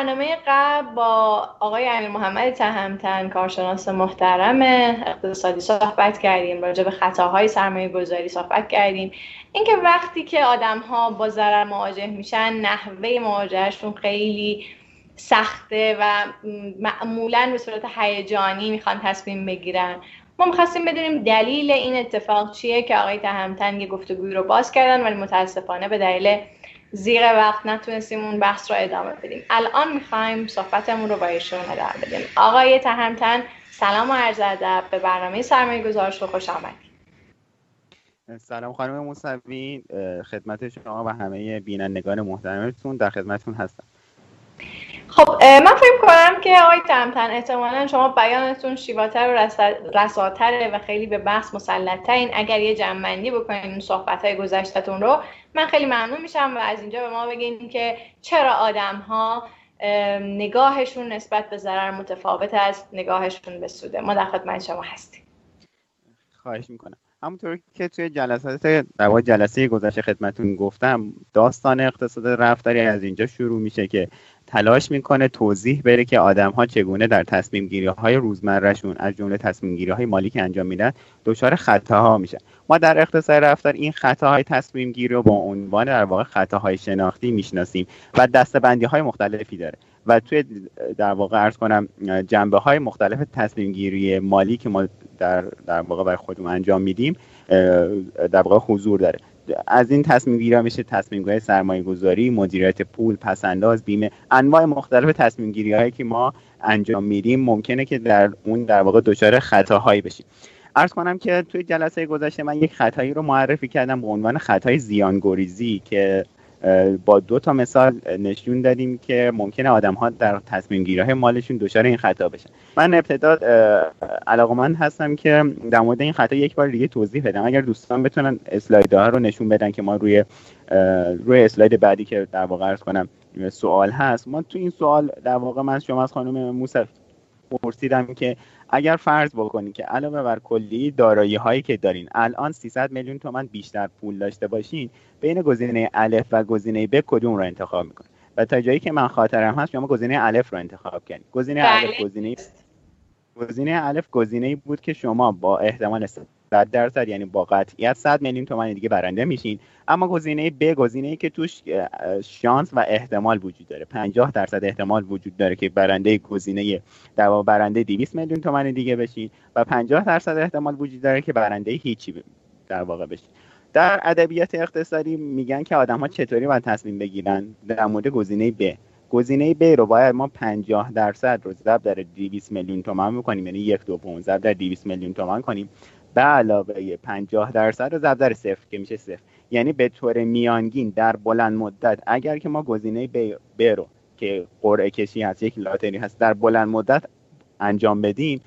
برنامه قبل با آقای امیر محمد تهمتن کارشناس محترم اقتصادی صحبت کردیم راجع به خطاهای سرمایه گذاری صحبت کردیم. اینکه وقتی که آدم ها با ضرر مواجه میشن نحوه مواجهشون خیلی سخته و معمولا به صورت هیجانی می‌خوان تصمیم بگیرن. ما می‌خواستیم بدونیم دلیل این اتفاق چیه که آقای تهمتن یه گفتگوی رو باز کردن ولی متاسفانه به دلیل زیر وقت نتونستیم اون بحث رو ادامه بدیم. الان می‌خوایم صحبتمون رو با ایشون ادامه بدیم. آقای تهمتن سلام و عرض ادب. به برنامه سرمایه گذارش رو خوش آمدید سلام خانم موسوی. خدمت شما و همه بینندگان محترمتون در خدمتتون هستم. خب من فکر کنم که آقای تمتن احتمالا شما بیانتون شیواتر و رساتره و خیلی به بحث مسلطترین. اگر یه جمعندی بکنین این صحبت های گذشتتون رو من خیلی ممنون میشم و از اینجا به ما بگین که چرا آدم ها نگاهشون نسبت به ضرر متفاوت از نگاهشون به سوده ما در خدمت شما هستیم. خواهش می‌کنم. همونطور که توی جلسات در جلسه گذشته خدمتون گفتم داستان اقتصاد رفتاری از اینجا شروع میشه که تلاش می‌کنه توضیح بده که آدم ها چگونه در تصمیم گیری های روزمرهشون از جمله تصمیم گیری های مالی که انجام میدن دچار خطاها میشن. ما در اقتصاد رفتار این خطاهای تصمیم گیری رو با عنوان در واقع خطاهای شناختی می‌شناسیم و دستبندی های مختلفی داره. و توی در واقع ارز کنم جنبه های مختلف تصمیم گیری مالی که ما در در واقع برای خودمون انجام میدیم در واقع حضور داره. از این تصمیم گیری میشه تصمیم گیری سرمایه گذاری مدیریت پول پسنداز بیمه انواع مختلف تصمیم گیری هایی که ما انجام میدیم. ممکنه که در اون در واقع دچار خطاهایی بشیم. ارز کنم که توی جلسه گذشته من یک خطایی رو معرفی کردم به عنوان خطای زیانگریزی که با دو تا مثال نشون دادیم که ممکنه آدم ها در تصمیم گیری های مالشون دچار این خطا بشن. من ابتدا علاقمند هستم که در مورد این خطا یک بار دیگه توضیح بدم. اگر دوستان بتونن اسلاید ها رو نشون بدن که ما روی روی اسلاید بعدی که در واقع ارز کنم سوال هست ما تو این سوال در واقع من شما از خانم موسف پرسیدم که اگر فرض بکنید که علاوه بر کلی دارایی هایی که دارین الان 300 میلیون تومن بیشتر پول داشته باشین بین گزینه الف و گزینه ب کدوم رو انتخاب می‌کنید و تا جایی که من خاطرم هست شما گزینه الف رو انتخاب کنید گزینه الف بله. گزینه گزینه الف گزینه بود که شما با احتمال 100 درصد یعنی با قطعیت 100 میلیون تومان دیگه برنده میشین. اما گزینه ب گزینه ای که توش شانس و احتمال وجود داره. 50 درصد احتمال وجود داره که برنده گزینه در برنده 200 میلیون تومان دیگه بشین و 50 درصد احتمال وجود داره که برنده هیچی در واقع بشین. در ادبیات اقتصادی میگن که آدم ها چطوری باید تصمیم بگیرن؟ در مورد گزینه ب گزینه ب رو باید ما 50 درصد رو ضرب در 200 میلیون تومان بکنیم. یعنی یک دوم ضرب در 200 میلیون تومان کنیم. به علاوه 50 درصد ضرب در صفر که میشه صفر. یعنی به طور میانگین در بلند مدت اگر که ما گزینه ب رو که قرعه کشی هست یک لاتری هست در بلند مدت انجام بدیم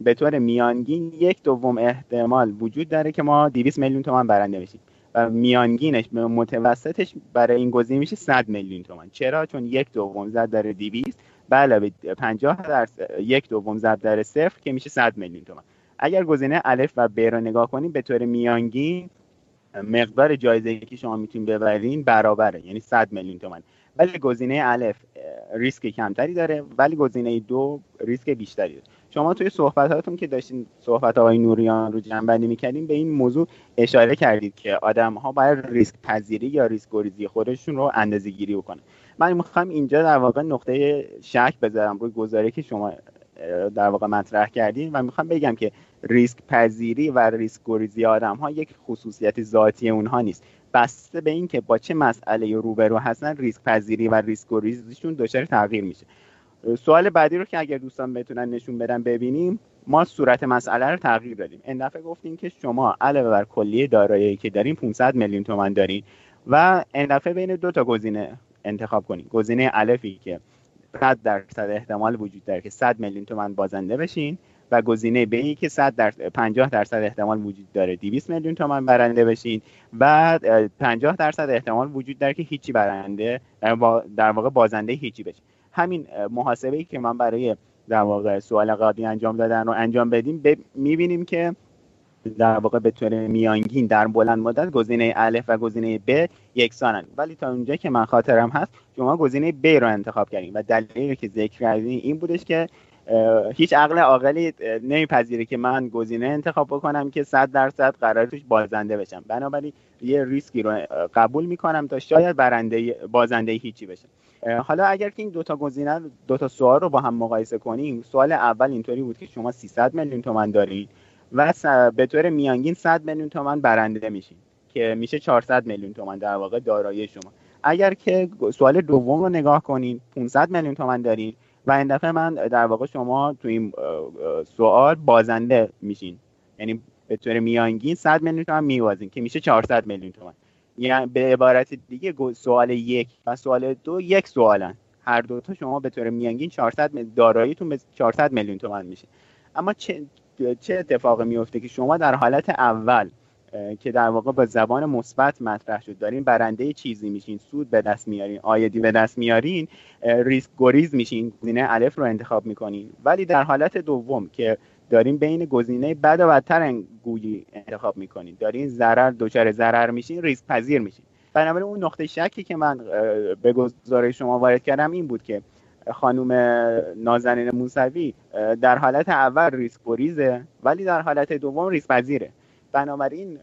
به طور میانگین یک دوم احتمال وجود داره که ما 200 میلیون تومان برنده بشیم. و میانگینش متوسطش برای این گزینه میشه 100 میلیون تومان. چرا؟ چون یک دوم زد در 200 به علاوه 50 در یک دوم ضرب در صفر که میشه 100 میلیون تومان. اگر گزینه الف و ب رو نگاه کنیم به طور میانگین مقدار جایزه که شما می‌تونید ببرین برابره یعنی 100 میلیون تومان. ولی گزینه الف ریسک کمتری داره ولی گزینه دو ریسک بیشتری داره. شما توی صحبتاتون که داشتین صحبت آقای نوریان رو جنبندی می‌کردیم به این موضوع اشاره کردید که آدم ها باید ریسک پذیری یا ریسک گریزی خودشون رو اندازه گیری بکنن. من می‌خوام اینجا در واقع نقطه شک بذارم روی گزاره که شما در واقع مطرح کردین و می‌خوام بگم که ریسک پذیری و ریسک گریزی آدم ها یک خصوصیت ذاتی اونها نیست. بسته به اینکه با چه مسئله روبرو هستن ریسک پذیری و ریسک گریزیشون دچار تغییر میشه. سوال بعدی رو که اگر دوستان بتونن نشون بدن ببینیم ما صورت مسئله رو تغییر دادیم. این دفعه گفتیم که شما علاوه بر کلیه دارایی که دارین 500 میلیون تومان دارین و این دفعه بین دو تا گزینه انتخاب کنید گزینه الفی که 100 درصد احتمال وجود داره که 100 میلیون تومان بازنده بشین و گزینه ب که 100 درصد 50 درصد احتمال وجود داره 200 میلیون تومان برنده بشین و 50 درصد احتمال وجود داره که هیچی برنده در واقع بازنده هیچی بشین همین محاسبه ای که من برای در واقع سوال قاضی انجام دادن رو انجام بدیم می‌بینیم که در واقع به طور میانگین در بلند مدت گزینه الف و گزینه ب یکسانن ولی تا اونجا که من خاطرم هست شما گزینه ب رو انتخاب کردین و دلیلی که ذکر کردین این بودش که هیچ عقل عاقلی نمیپذیره که من گزینه انتخاب بکنم که 100 درصد قرار توش بازنده بشم. بنابراین یه ریسکی رو قبول می‌کنم تا شاید برنده بازنده هیچی بشه. حالا اگر که این دوتا گزینه دوتا سوال رو با هم مقایسه کنیم سوال اول اینطوری بود که شما 300 میلیون تومن دارید و به طور میانگین 100 میلیون تومن برنده میشین که میشه 400 میلیون تومن در واقع دارایی شما. اگر که سوال دوم رو نگاه کنین 500 میلیون تومن دارین و این دفعه من در واقع شما تو این سوال بازنده میشین. یعنی به طور میانگین 100 میلیون تومن میوازین که میشه 400 میلیون تومن یعنی به عبارت دیگه سوال یک و سوال دو یک سوالن. هر دو تا شما به طور میانگین 400 داراییتون به 400 میلیون تومن میشه. اما چه چه اتفاقی میفته که شما در حالت اول که در واقع با زبان مثبت مطرح شد دارین برنده چیزی میشین سود به دست میارین آیدی به دست میارین ریسک گریز میشین گزینه الف رو انتخاب می‌کنین. ولی در حالت دوم که دارین بین گزینه بد و بدتر گویی انتخاب می‌کنین دارین ضرر دچار ضرر میشین ریسک پذیر میشین. بنابراین اون نقطه شکی که من به گزارش شما وارد کردم این بود که خانوم نازنین موسوی در حالت اول ریسک گریزه ولی در حالت دوم ریسک پذیره. بنابراین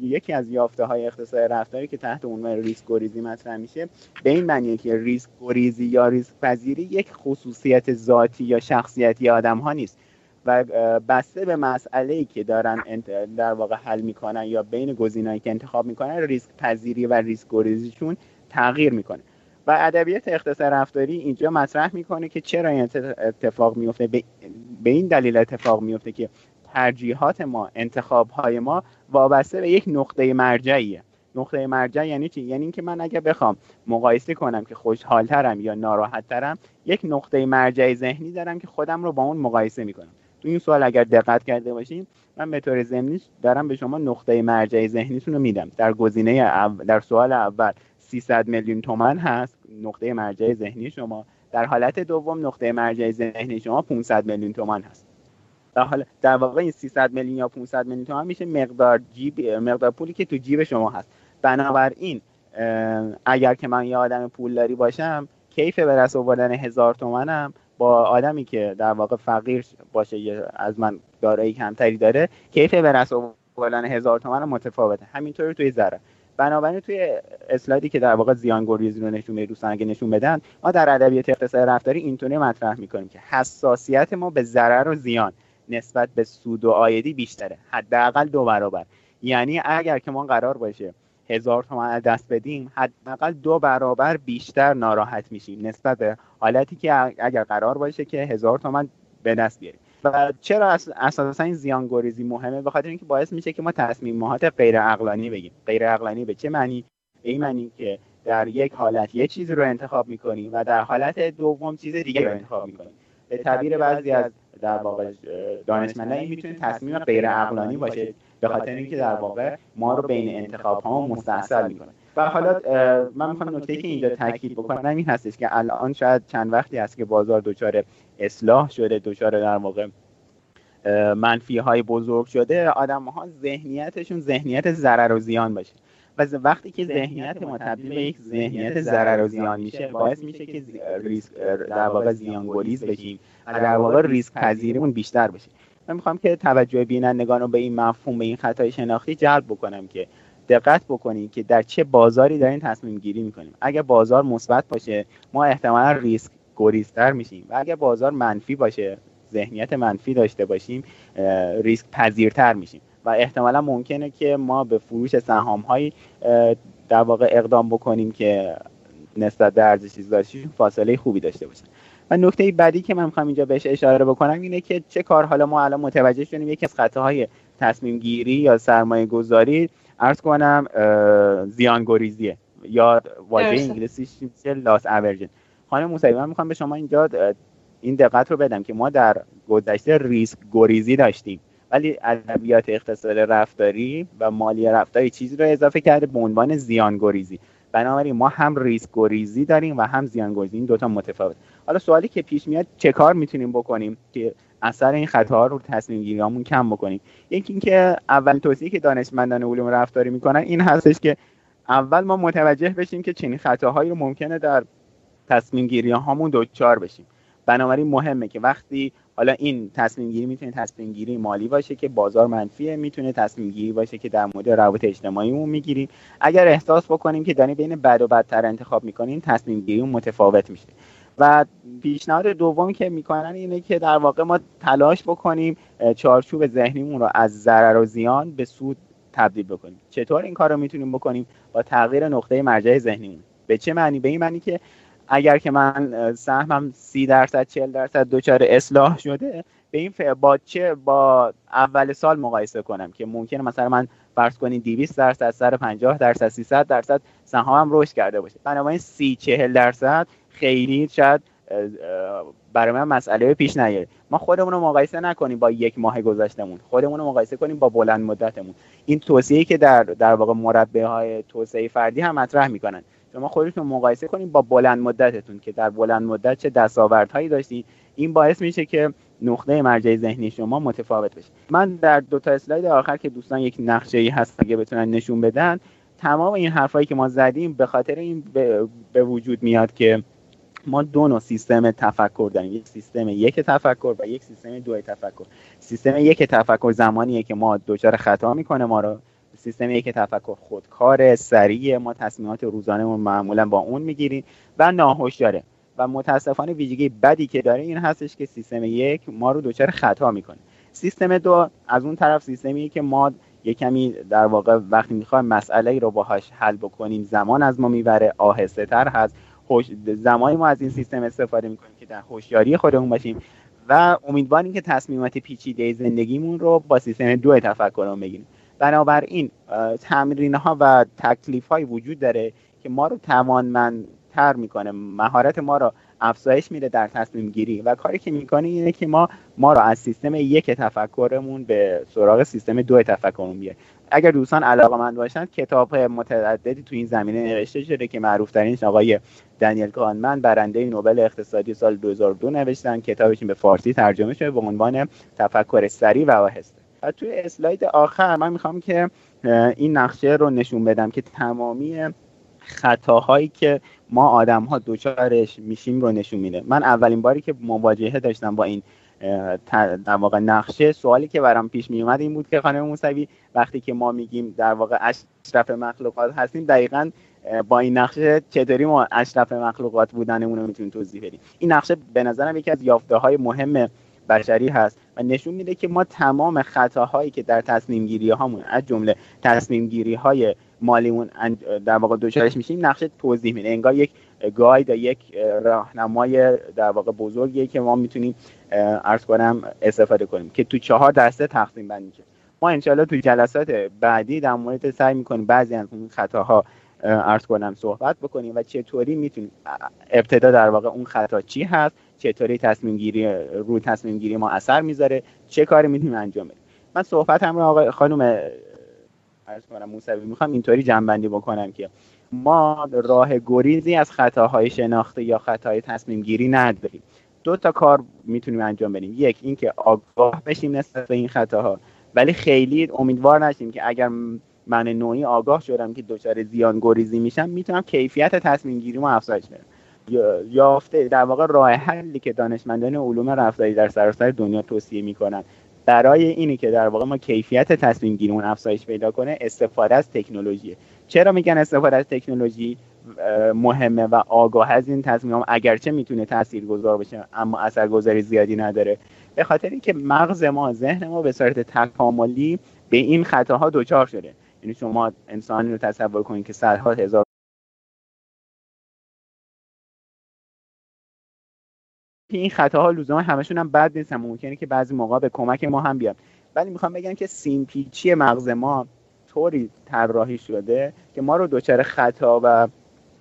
یکی از یافته های اقتصاد رفتاری که تحت عنوان ریسک گریزی مطرح میشه به این معنیه که ریسک گریزی یا ریسک پذیری یک خصوصیت ذاتی یا شخصیتی آدم ها نیست. و بسته به مسئله ای که دارن در واقع حل می‌کنن یا بین گزینه‌ای که انتخاب می‌کنن ریسک پذیری و ریسک گریزیشون تغییر می‌کنه. و ادبیات اقتصاد رفتاری اینجا مطرح می‌کنه که چرا این اتفاق میفته به این دلیل اتفاق میفته که ترجیحات ما انتخاب های ما وابسته به یک نقطه مرجعیه. نقطه مرجع یعنی چی؟ یعنی اینکه من اگر بخوام مقایسه کنم که خوشحالترم یا ناراحتترم یک نقطه مرجع ذهنی دارم که خودم رو با اون مقایسه می‌کنم. تو این سوال اگر دقت کرده باشیم من به طور ضمنی دارم به شما نقطه مرجع ذهنیتون رو میدم. در گزینه در سوال اول. 300 میلیون تومن هست. نقطه مرجع ذهنی شما. در حالت دوم نقطه مرجع ذهنی شما 500 میلیون تومان هست. در حال در واقع این 300 میلیون یا 500 میلیون تومان میشه مقدار جیب مقدار پولی که تو جیب شما هست. بنابراین اگر که من یه آدم پولداری باشم کیف به دست آوردن هزار تومنم با آدمی که در واقع فقیر باشه از من دارایی کمتری داره کیف به دست آوردن هزار تومن متفاوته. همینطوری توی ذره بنابراین توی اسلایدی که در واقع زیان گریزی رو نشون دوستان اگه نشون بدن ما در ادبیات اقتصاد رفتاری اینطوری مطرح می‌کنیم که حساسیت ما به ضرر و زیان نسبت به سود و آیدی بیشتره حداقل دو برابر. یعنی اگر که ما قرار باشه هزار تومن دست بدیم حداقل دو برابر بیشتر ناراحت میشیم نسبت به حالتی که اگر قرار باشه که هزار تومن به دست بیاریم. و چرا اساسا این زیانگریزی مهمه؟ به خاطر اینکه باعث میشه که ما تصمیمات غیر عقلانی بگیم غیر عقلانی به چه معنی؟ به این معنی که در یک حالت یه چیز رو انتخاب می‌کنیم و در حالت دوم چیز دیگه رو انتخاب می‌کنیم. به تعبیر بعضی از در واقع دانشمندان این می‌تونه تصمیم غیر عقلانی باشه. به خاطر اینکه در واقع ما رو بین انتخاب ها مستحصل می‌کنه. و حالا من می‌خوام نکته که اینجا تاکید بکنم این هستش که الان شاید چند وقتی است که بازار دچار اصلاح شده دچار در واقع منفی های بزرگ شده آدم ها ذهنیتشون ذهنیت ضرر و زیان باشه. و وقتی که ذهنیت ما تبدیل به یک ذهنیت ضرر و زیان میشه باعث میشه که ریسک در واقع زیان گریز بشیم و در واقع ریسک پذیریمون بیشتر بشه. من می‌خوام که توجه بینندگان رو به این مفهوم به این خطای شناختی جلب بکنم که دقت بکنید که در چه بازاری دارین تصمیم گیری می‌کنیم. اگر بازار مثبت باشه ما احتمالا ریسک گریزتر میشیم. و اگر بازار منفی باشه ذهنیت منفی داشته باشیم ریسک پذیرتر میشیم. و احتمالا ممکنه که ما به فروش سهام هایی در واقع اقدام بکنیم که نسبت به ارزش فاصله خوبی داشته باشه و نکته بعدی که من می‌خوام اینجا بهش اشاره بکنم اینه که چه کار حالا ما الان متوجه شدیم یکی از خطاهای تصمیم گیری یا سرمایه گذاری ارز کنم زیان گریزیه. یا واژه انگلیسیش میشه؟ لاس اورژن خانم موسوی من می‌خوام به شما اینجا این دقت رو بدم که ما در گذشته ریسک گریزی داشتیم. ولی ادبیات اقتصاد رفتاری و مالی رفتاری چیزی رو اضافه کرده به عنوان زیان گریزی. بنابراین ما هم ریسک گریزی داریم و هم زیان گریزی. این دوتا متفاوت. حالا سوالی که پیش میاد چه کار می‌تونیم بکنیم که اثر این خطاها رو تصمیم گیریامون کم بکنیم؟ یکی اینکه اولین توصیه که دانشمندان علوم رفتاری می‌کنن این هستش که اول ما متوجه بشیم که چنین خطاهایی رو ممکنه در تصمیم گیری هامون دوچار بشیم. بنابراین مهمه که وقتی حالا این تصمیم گیری می‌تونه تصمیم گیری مالی باشه که بازار منفیه می‌تونه تصمیم گیری باشه که در مورد روابط اجتماعیمون می‌گیریم. اگر احساس بکنیم که داریم بین بد و بدتر انتخاب می‌کنیم تصمیم گیری متفاوت میشه. و پیشنهاد دومی که می‌کنن اینه که در واقع ما تلاش بکنیم چارچوب ذهنیمون رو از ضرر و زیان به سود تبدیل بکنیم. چطور این کار رو می‌تونیم بکنیم؟ با تغییر نقطه مرجع ذهنیمون. به چه معنی؟ به این معنی که اگر که من سهمم سی درصد چل درصد دچار اصلاح شده به این با چه با اول سال مقایسه کنم که ممکنه مثلا من فرض کنید 200 درصد سر 50 درصد 300 درصد سهامم رشد کرده باشه. بنابراین 30 40 درصد خیلی شاید برای من مسئله پیش نیاره ما خودمون رو مقایسه نکنیم با یک ماه گذشتمون خودمون رو مقایسه کنیم با بلند مدتمون. این توصیه‌ای که در در واقع مربع های توسعه فردی هم مطرح می‌کنن. شما خودتون مقایسه کنیم با بلند مدتتون که در بلند مدت چه دستاوردهایی داشتین. این باعث میشه که نقطه مرجع ذهنی شما متفاوت بشه. من در دو تا اسلاید آخر که دوستان یک نقشه ای هست اگه بتونن نشون بدن تمام این حرفایی که ما زدیم به خاطر این به وجود میاد که ما دو نوع سیستم تفکر داریم. یک سیستم یک تفکر و یک سیستم دو تفکر. سیستم یک تفکر زمانیه که ما دچار خطا می‌کنه ما رو سیستم یک تفکر خودکار سریع ما تصمیمات روزانه معمولا با اون می‌گیریم و ناهوشیاره و متاسفانه ویژگی بدی که داره این هستش که سیستم یک ما رو دچار خطا می‌کنه. سیستم دو از اون طرف سیستمی که ما یه کمی در واقع وقتی می‌خوایم مسئله رو باهاش حل بکنیم زمان از ما می‌بره آهسته تر هست. زمانی ما از این سیستم استفاده می‌کنیم که در هوشیاری خودمون باشیم و امیدواریم که تصمیمات پیچیده زندگیمون رو با سیستم دو تفکرمون بگیریم. بنابراین تمرین ها و تکلیف های وجود داره که ما رو توانمندتر می‌کنه. مهارت ما رو افزایش میده در تصمیم گیری و کاری که می‌کنه اینه که ما ما رو از سیستم یک تفکرمون به سراغ سیستم دو تفکرمون بیاره اگر دوستان علاقه من باشن کتاب متعددی تو این زمینه نوشته شده که معروف ترینش آقای دنیل کانمن برنده نوبل اقتصادی سال 2002 نوشتن. کتابشون به فارسی ترجمه شده به عنوان تفکر سریع و آهسته. و توی اسلاید آخر من می‌خوام که این نقشه رو نشون بدم که تمامی خطاهایی که ما آدم ها دوچارش میشیم رو نشون میده. من اولین باری که مواجهه داشتم با این در واقع نقشه. سوالی که برام پیش می اومد این بود که خانم موسوی وقتی که ما میگیم در واقع اشرف مخلوقات هستیم دقیقا با این نقشه چطوری ما اشرف مخلوقات بودنمون رو می‌تونیم توضیح بدیم. این نقشه به نظرم یکی از یافته های مهم بشری هست و نشون میده که ما تمام خطاهایی که در تصمیم گیری هامون از جمله تصمیم گیری های مالیمون در واقع دوچارش میشیم نقشه توضیح میده. انگار یک گاید یک راهنمای در واقع بزرگیه که ما می‌تونیم ارز کنم استفاده کنیم که تو چهار دسته تقسیم بندی میشه. ما انشالله تو جلسات بعدی در مورد سعی می‌کنیم بعضی از اون خطاها ارز کنم صحبت بکنیم و چطوری می‌تونیم ابتدا در واقع اون خطا چی هست چطوری تصمیم گیری روی تصمیم گیری ما اثر می‌ذاره چه کاری می‌تونیم انجام بدیم. من صحبت هم رو آقای خانم عرض کنم موسوی می‌خوام اینطوری جنبندی بکنم که ما راه گریزی از خطاهای شناخته یا خطاهای تصمیم گیری نداریم. دو تا کار می‌تونیم انجام بدیم. یک اینکه آگاه بشیم نسبت به این خطاها. ولی خیلی امیدوار نشیم که اگر من نوعی آگاه شدم که دچار زیان گریزی میشم می‌تونم کیفیت تصمیم گیری ما افزایش بدم. یافته در واقع راه حلی که دانشمندان علوم رفتاری در سراسر دنیا توصیه می‌کنن. برای اینی که در واقع ما کیفیت تصمیم گیریمون افزایش پیدا کنه استفاده از تکنولوژی چرا میگن استفاده از تکنولوژی مهمه و آگاه از این تصمیم؟ اگرچه می‌تونه تاثیر گذار باشه اما اثرگذاری زیادی نداره. به خاطر اینکه مغز ما ذهن ما به صورت تکاملی به این خطاها دچار شده. یعنی شما انسانی رو تصور کنید که صدها هزار این خطاها لزوما همشون هم بد نیستن. ممکنه که بعضی موقع به کمک ما هم بیاد. ولی می‌خوام بگم که سیمپیچی مغز ما طوری طراحی شده که ما رو دچار خطا و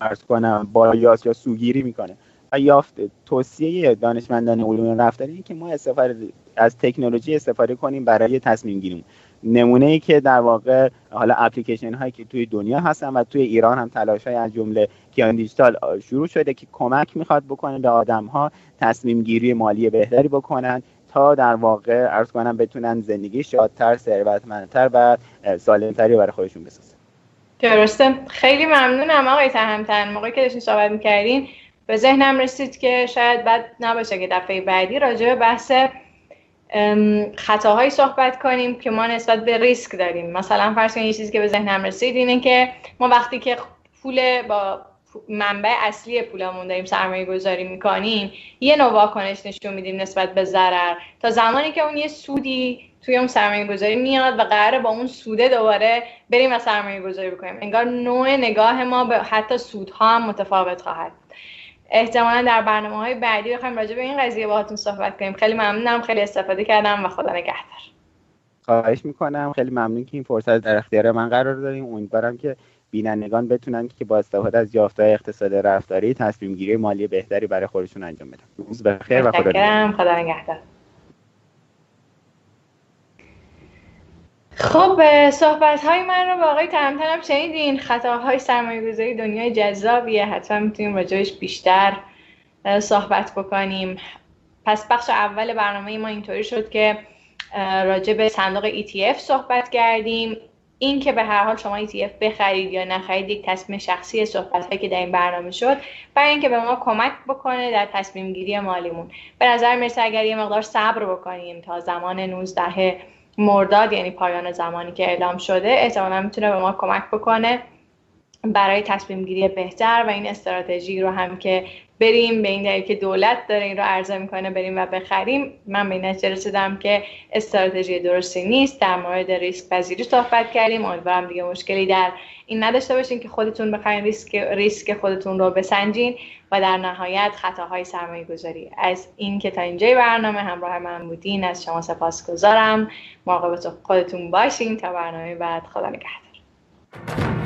ارز کنم بایاس یا سوگیری می‌کنه. و یافت. توصیه دانشمندان علوم رفتاری که ما استفاده از تکنولوژی استفاده کنیم برای تصمیم گیریم نمونه ای که در واقع حالا اپلیکیشن هایی که توی دنیا هستن و توی ایران هم تلاش های از جمله کیان دیجیتال شروع شده که کمک می‌خواد بکنه به آدم ها تصمیم گیری مالی بهتری بکنن. تا در واقع ارز کنم بتونن زندگی شادتر ثروتمندتر و سالمتری برای خودشون بسازن. درسته. خیلی ممنونم آقای تهمتن موقعی که داشتین صحبت می‌کردین به ذهنم رسید که شاید بد نباشه که دفعه بعدی راجع به بحث خطاهایی صحبت کنیم که ما نسبت به ریسک داریم. مثلا فرض کنید یه چیزی که به ذهنم رسید اینه که ما وقتی که پول با منبع اصلی پولمون داریم سرمایه گذاری می‌کنیم یه نوع واکنش نشون میدیم نسبت به ضرر. تا زمانی که اون یه سودی توی اون سرمایه گذاری میاد و قراره با اون سوده دوباره بریم و سرمایه گذاری بکنیم. انگار نوع نگاه ما به حتی سودها هم متفاوت خواهد. احتمالا در برنامه های بعدی بخوایم راجع به این قضیه باهاتون صحبت کنیم. خیلی ممنونم خیلی استفاده کردم و خدا نگهدار. خواهش می‌کنم. خیلی ممنون که این فرصت در اختیار من قرار داریم امیدوارم که بینندگان بتونن که با استفاده از یافته‌های اقتصاد رفتاری تصمیم گیری مالی بهتری برای خودشون انجام بدن. روز بخیر و خدا نگهدار. خدا نگهدار. خب صحبت های من رو با آقای تهمتنم شنیدین. خطاهای سرمایه گذاری دنیای جذابیه. حتما می‌تونیم راجعش بیشتر صحبت بکنیم. پس بخش اول برنامه ما اینطوری شد که راجع به صندوق ETF صحبت کردیم. این که به هر حال شما ETF بخرید یا نخرید یک تصمیم شخصی صحبت هایی که در این برنامه شد برای اینکه به ما کمک بکنه در تصمیم گیری مالیمون. به نظر می‌رسه اگر یه مقدار صبر بکنیم تا زمان 19 مرداد یعنی پایان زمانی که اعلام شده احتمالا می‌تونه به ما کمک بکنه برای تصمیم گیری بهتر و این استراتژی رو هم که بریم به این دلیل که دولت داره این رو عرضه می‌کنه بریم و بخریم. من به این رسیدم که استراتژی درستی نیست در مورد ریسک پذیری صحبت کردیم. امیدوارم دیگه مشکلی در این نداشته باشین که خودتون بخواین ریسک ریسک خودتون رو بسنجین و در نهایت خطاهای سرمایه گذاری از این که تا اینجای برنامه همراه من بودین از شما سپاس گذارم مراقب خودتون باشین. تا برنامه بعد خدا نگهدار.